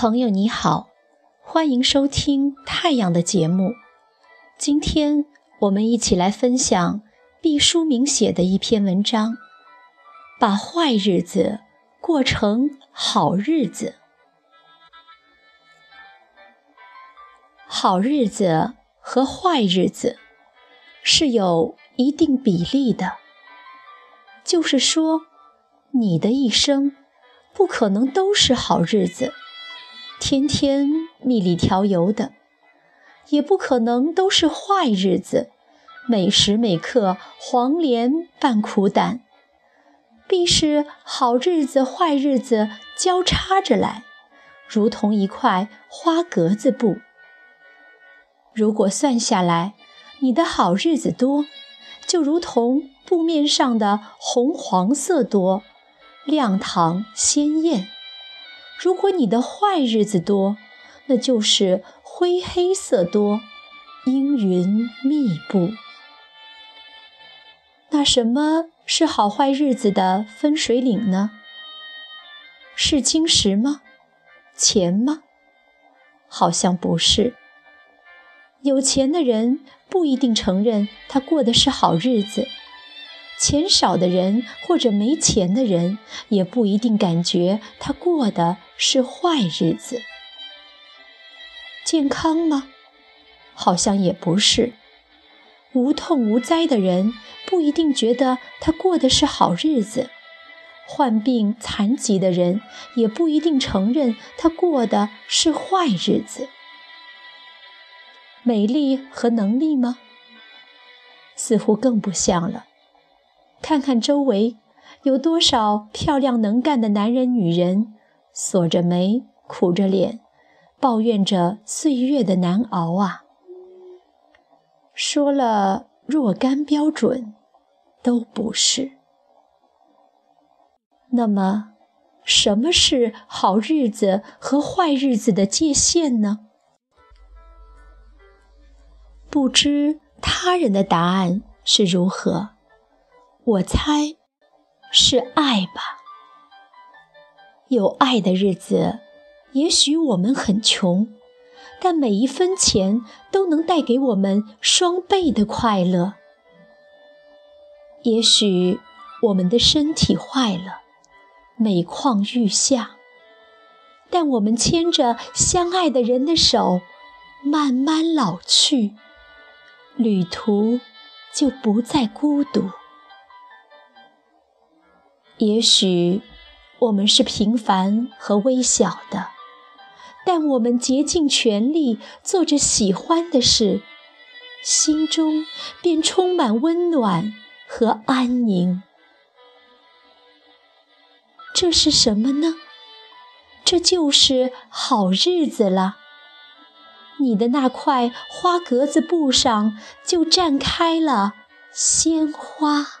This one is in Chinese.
朋友你好，欢迎收听太阳的节目。今天我们一起来分享毕淑敏写的一篇文章：把坏日子过成好日子。好日子和坏日子是有一定比例的，就是说，你的一生不可能都是好日子。天天蜜里调油的，也不可能都是坏日子，每时每刻黄连拌苦胆，必是好日子、坏日子交叉着来，如同一块花格子布。如果算下来，你的好日子多，就如同布面上的红黄色多，亮堂鲜艳。如果你的坏日子多，那就是灰黑色多，阴云密布。那什么是好坏日子的分水岭呢？是金石吗？钱吗？好像不是。有钱的人不一定承认他过的是好日子。钱少的人或者没钱的人，也不一定感觉他过的是坏日子。健康吗？好像也不是。无痛无灾的人不一定觉得他过的是好日子。患病残疾的人也不一定承认他过的是坏日子。美丽和能力吗？似乎更不像了。看看周围，有多少漂亮能干的男人、女人，锁着眉、苦着脸，抱怨着岁月的难熬啊！说了若干标准，都不是。那么，什么是好日子和坏日子的界限呢？不知他人的答案是如何。我猜，是爱吧。有爱的日子，也许我们很穷，但每一分钱都能带给我们双倍的快乐。也许我们的身体坏了，每况愈下，但我们牵着相爱的人的手，慢慢老去，旅途就不再孤独。也许我们是平凡和微小的，但我们竭尽全力做着喜欢的事，心中便充满温暖和安宁。这是什么呢？这就是好日子了。你的那块花格子布上就绽开了鲜花。